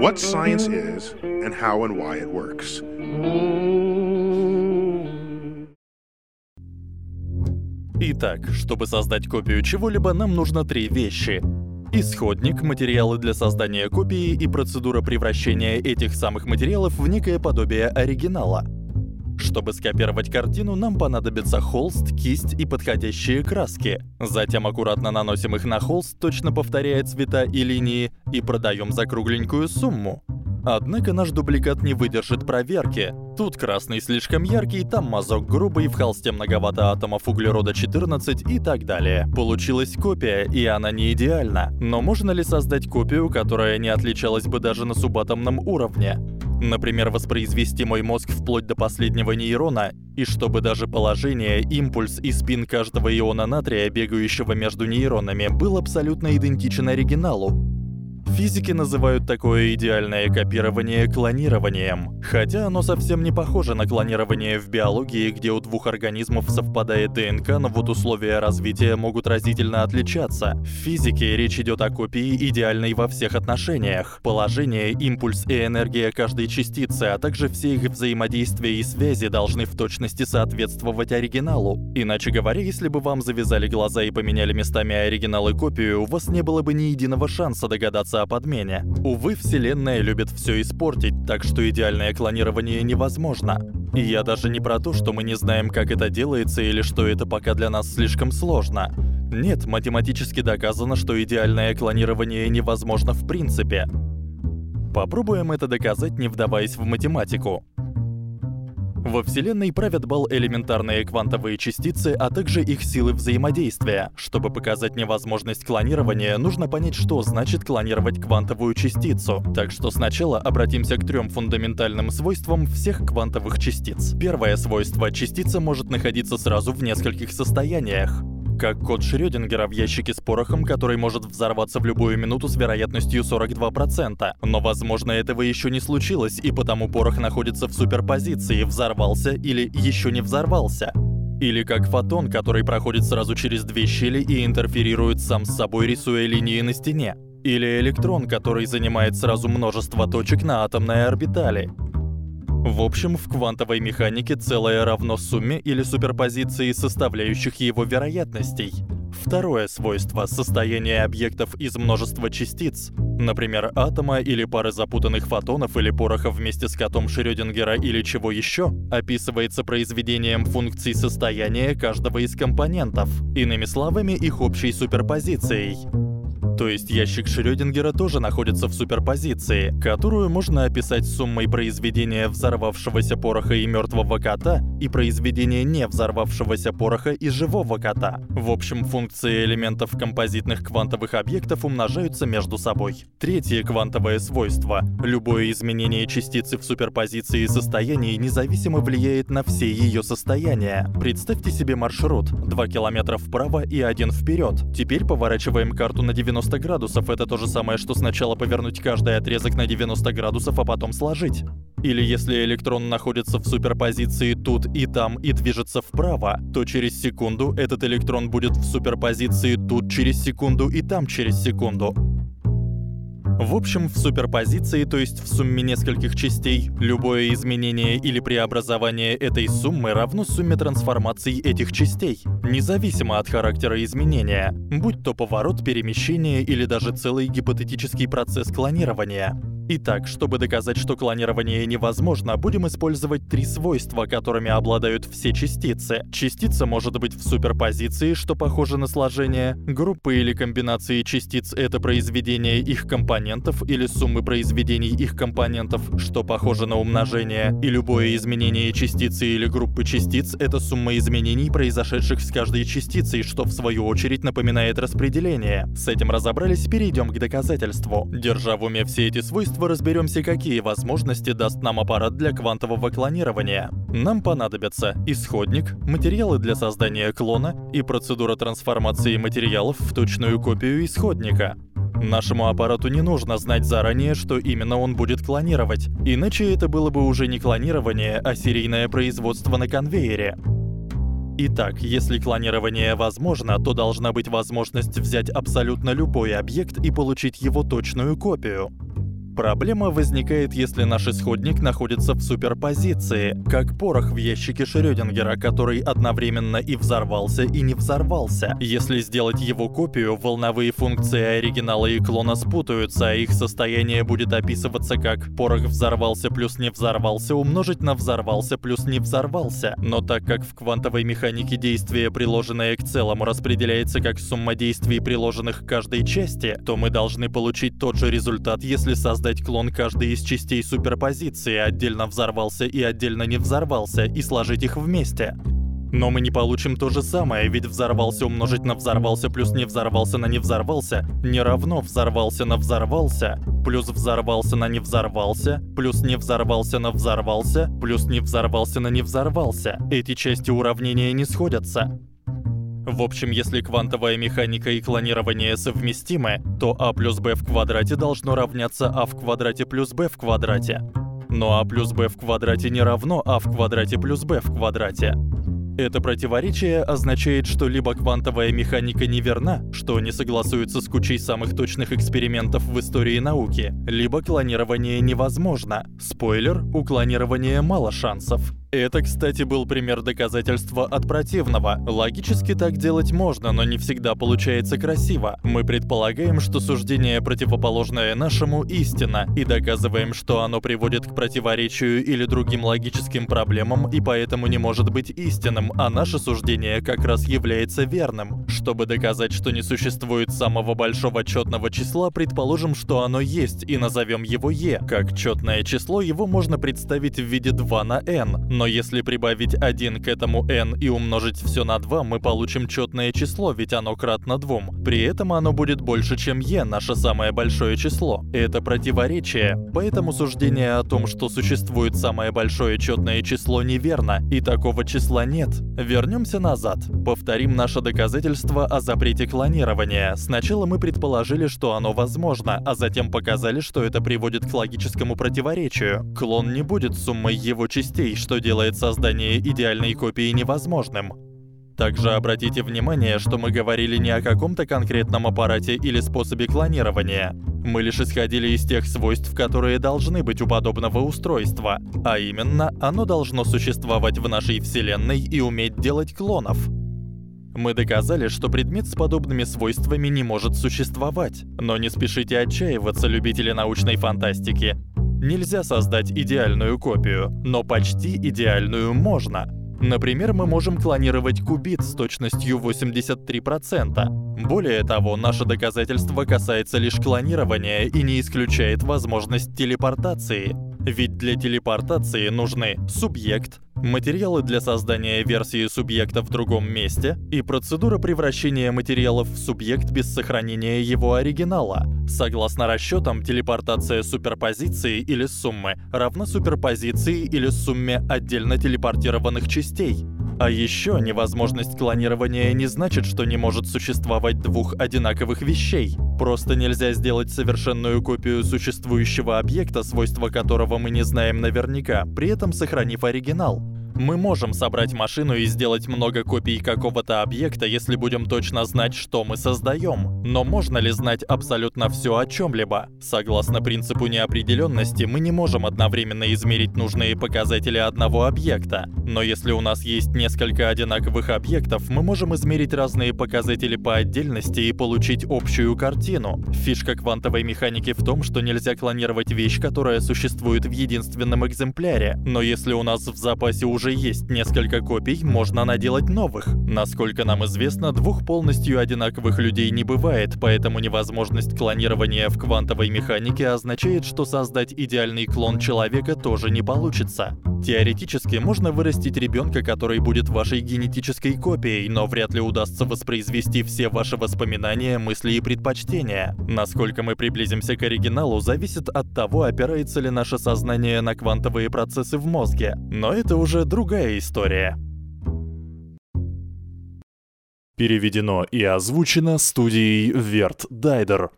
what science is, and how and why it works. Итак, чтобы создать копию чего-либо, нам нужно три вещи. Исходник, материалы для создания копии и процедура превращения этих самых материалов в некое подобие оригинала. Чтобы скопировать картину, нам понадобится холст, кисть и подходящие краски. Затем аккуратно наносим их на холст, точно повторяя цвета и линии, и продаем за кругленькую сумму. Однако наш дубликат не выдержит проверки. Тут красный слишком яркий, там мазок грубый, в холсте многовато атомов углерода 14 и так далее. Получилась копия, и она не идеальна. Но можно ли создать копию, которая не отличалась бы даже на субатомном уровне? Например, воспроизвести мой мозг вплоть до последнего нейрона, и чтобы даже положение, импульс и спин каждого иона натрия, бегающего между нейронами, был абсолютно идентичен оригиналу. Физики называют такое идеальное копирование клонированием, хотя оно совсем не похоже на клонирование в биологии, где у двух организмов совпадает ДНК, но вот условия развития могут разительно отличаться. В физике речь идет о копии идеальной во всех отношениях. Положение, импульс и энергия каждой частицы, а также все их взаимодействия и связи должны в точности соответствовать оригиналу. Иначе говоря, если бы вам завязали глаза и поменяли местами оригинал и копию, у вас не было бы ни единого шанса догадаться о подмене. Увы, вселенная любит все испортить, так что идеальное клонирование невозможно. И я даже не про то, что мы не знаем, как это делается или что это пока для нас слишком сложно. Нет, математически доказано, что идеальное клонирование невозможно в принципе. Попробуем это доказать, не вдаваясь в математику. Во Вселенной правят бал элементарные квантовые частицы, а также их силы взаимодействия. Чтобы показать невозможность клонирования, нужно понять, что значит клонировать квантовую частицу. Так что сначала обратимся к трем фундаментальным свойствам всех квантовых частиц. Первое свойство — частица может находиться сразу в нескольких состояниях как код Шрёдингера в ящике с порохом, который может взорваться в любую минуту с вероятностью 42%. Но, возможно, этого еще не случилось, и потому порох находится в суперпозиции, взорвался или еще не взорвался. Или как фотон, который проходит сразу через две щели и интерферирует сам с собой, рисуя линии на стене. Или электрон, который занимает сразу множество точек на атомной орбитали. В общем, в квантовой механике целое равно сумме или суперпозиции составляющих его вероятностей. Второе свойство — состояние объектов из множества частиц, например, атома или пары запутанных фотонов или пороха вместе с котом Шрёдингера или чего еще, описывается произведением функций состояния каждого из компонентов, иными словами, их общей суперпозицией. То есть ящик Шрёдингера тоже находится в суперпозиции, которую можно описать суммой произведения взорвавшегося пороха и мертвого кота и произведения не взорвавшегося пороха и живого кота. В общем, функции элементов композитных квантовых объектов умножаются между собой. Третье квантовое свойство. Любое изменение частицы в суперпозиции состояний независимо влияет на все ее состояния. Представьте себе маршрут. 2 километра вправо и один вперед. Теперь поворачиваем карту на 90 90 градусов это то же самое, что сначала повернуть каждый отрезок на 90 градусов, а потом сложить. Или если электрон находится в суперпозиции тут и там и движется вправо, то через секунду этот электрон будет в суперпозиции тут через секунду и там через секунду. В общем, в суперпозиции, то есть в сумме нескольких частей, любое изменение или преобразование этой суммы равно сумме трансформаций этих частей, независимо от характера изменения, будь то поворот, перемещение или даже целый гипотетический процесс клонирования. Итак, чтобы доказать, что клонирование невозможно, будем использовать три свойства, которыми обладают все частицы. Частица может быть в суперпозиции, что похоже на сложение. Группы или комбинации частиц — это произведение их компонентов или суммы произведений их компонентов, что похоже на умножение. И любое изменение частицы или группы частиц — это сумма изменений, произошедших с каждой частицей, что в свою очередь напоминает распределение. С этим разобрались, перейдем к доказательству. Держа в уме все эти свойства, устройства разберемся, какие возможности даст нам аппарат для квантового клонирования. Нам понадобятся исходник, материалы для создания клона и процедура трансформации материалов в точную копию исходника. Нашему аппарату не нужно знать заранее, что именно он будет клонировать, иначе это было бы уже не клонирование, а серийное производство на конвейере. Итак, если клонирование возможно, то должна быть возможность взять абсолютно любой объект и получить его точную копию. Проблема возникает, если наш исходник находится в суперпозиции, как порох в ящике Шрёдингера, который одновременно и взорвался, и не взорвался. Если сделать его копию, волновые функции оригинала и клона спутаются, а их состояние будет описываться как порох взорвался плюс не взорвался умножить на взорвался плюс не взорвался. Но так как в квантовой механике действие, приложенное к целому, распределяется как сумма действий, приложенных к каждой части, то мы должны получить тот же результат, если создать создать клон каждой из частей суперпозиции, отдельно взорвался и отдельно не взорвался, и сложить их вместе. Но мы не получим то же самое, ведь взорвался умножить на взорвался плюс не взорвался на не взорвался не равно взорвался на взорвался, плюс взорвался на не взорвался, плюс не взорвался на взорвался, плюс не взорвался на не взорвался. Эти части уравнения не сходятся. В общем, если квантовая механика и клонирование совместимы, то а плюс b в квадрате должно равняться а в квадрате плюс b в квадрате. Но а плюс b в квадрате не равно а в квадрате плюс b в квадрате. Это противоречие означает, что либо квантовая механика неверна, что не согласуется с кучей самых точных экспериментов в истории науки, либо клонирование невозможно. Спойлер, у клонирования мало шансов. Это, кстати, был пример доказательства от противного. Логически так делать можно, но не всегда получается красиво. Мы предполагаем, что суждение противоположное нашему истина, и доказываем, что оно приводит к противоречию или другим логическим проблемам, и поэтому не может быть истинным, а наше суждение как раз является верным. Чтобы доказать, что не существует самого большого чётного числа, предположим, что оно есть, и назовем его e. Как чётное число, его можно представить в виде 2 на n, но если прибавить 1 к этому n и умножить все на 2, мы получим четное число, ведь оно кратно 2. При этом оно будет больше, чем e, наше самое большое число. Это противоречие, поэтому суждение о том, что существует самое большое четное число, неверно, и такого числа нет. Вернемся назад. Повторим наше доказательство о запрете клонирования. Сначала мы предположили, что оно возможно, а затем показали, что это приводит к логическому противоречию. Клон не будет суммой его частей, что делает создание идеальной копии невозможным. Также обратите внимание, что мы говорили не о каком-то конкретном аппарате или способе клонирования. Мы лишь исходили из тех свойств, которые должны быть у подобного устройства, а именно, оно должно существовать в нашей вселенной и уметь делать клонов. Мы доказали, что предмет с подобными свойствами не может существовать. Но не спешите отчаиваться, любители научной фантастики. Нельзя создать идеальную копию, но почти идеальную можно. Например, мы можем клонировать кубит с точностью 83%. Более того, наше доказательство касается лишь клонирования и не исключает возможность телепортации. Ведь для телепортации нужны субъект, материалы для создания версии субъекта в другом месте и процедура превращения материалов в субъект без сохранения его оригинала. Согласно расчетам, телепортация суперпозиции или суммы равна суперпозиции или сумме отдельно телепортированных частей. А еще невозможность клонирования не значит, что не может существовать двух одинаковых вещей. Просто нельзя сделать совершенную копию существующего объекта, свойства которого мы не знаем наверняка, при этом сохранив оригинал. Мы можем собрать машину и сделать много копий какого-то объекта, если будем точно знать, что мы создаем. Но можно ли знать абсолютно все о чем-либо? Согласно принципу неопределенности, мы не можем одновременно измерить нужные показатели одного объекта. Но если у нас есть несколько одинаковых объектов, мы можем измерить разные показатели по отдельности и получить общую картину. Фишка квантовой механики в том, что нельзя клонировать вещь, которая существует в единственном экземпляре. Но если у нас в запасе уже уже есть несколько копий, можно наделать новых. Насколько нам известно, двух полностью одинаковых людей не бывает, поэтому невозможность клонирования в квантовой механике означает, что создать идеальный клон человека тоже не получится. Теоретически можно вырастить ребенка, который будет вашей генетической копией, но вряд ли удастся воспроизвести все ваши воспоминания, мысли и предпочтения. Насколько мы приблизимся к оригиналу, зависит от того, опирается ли наше сознание на квантовые процессы в мозге. Но это уже другая история. Переведено и озвучено студией Верт Дайдер.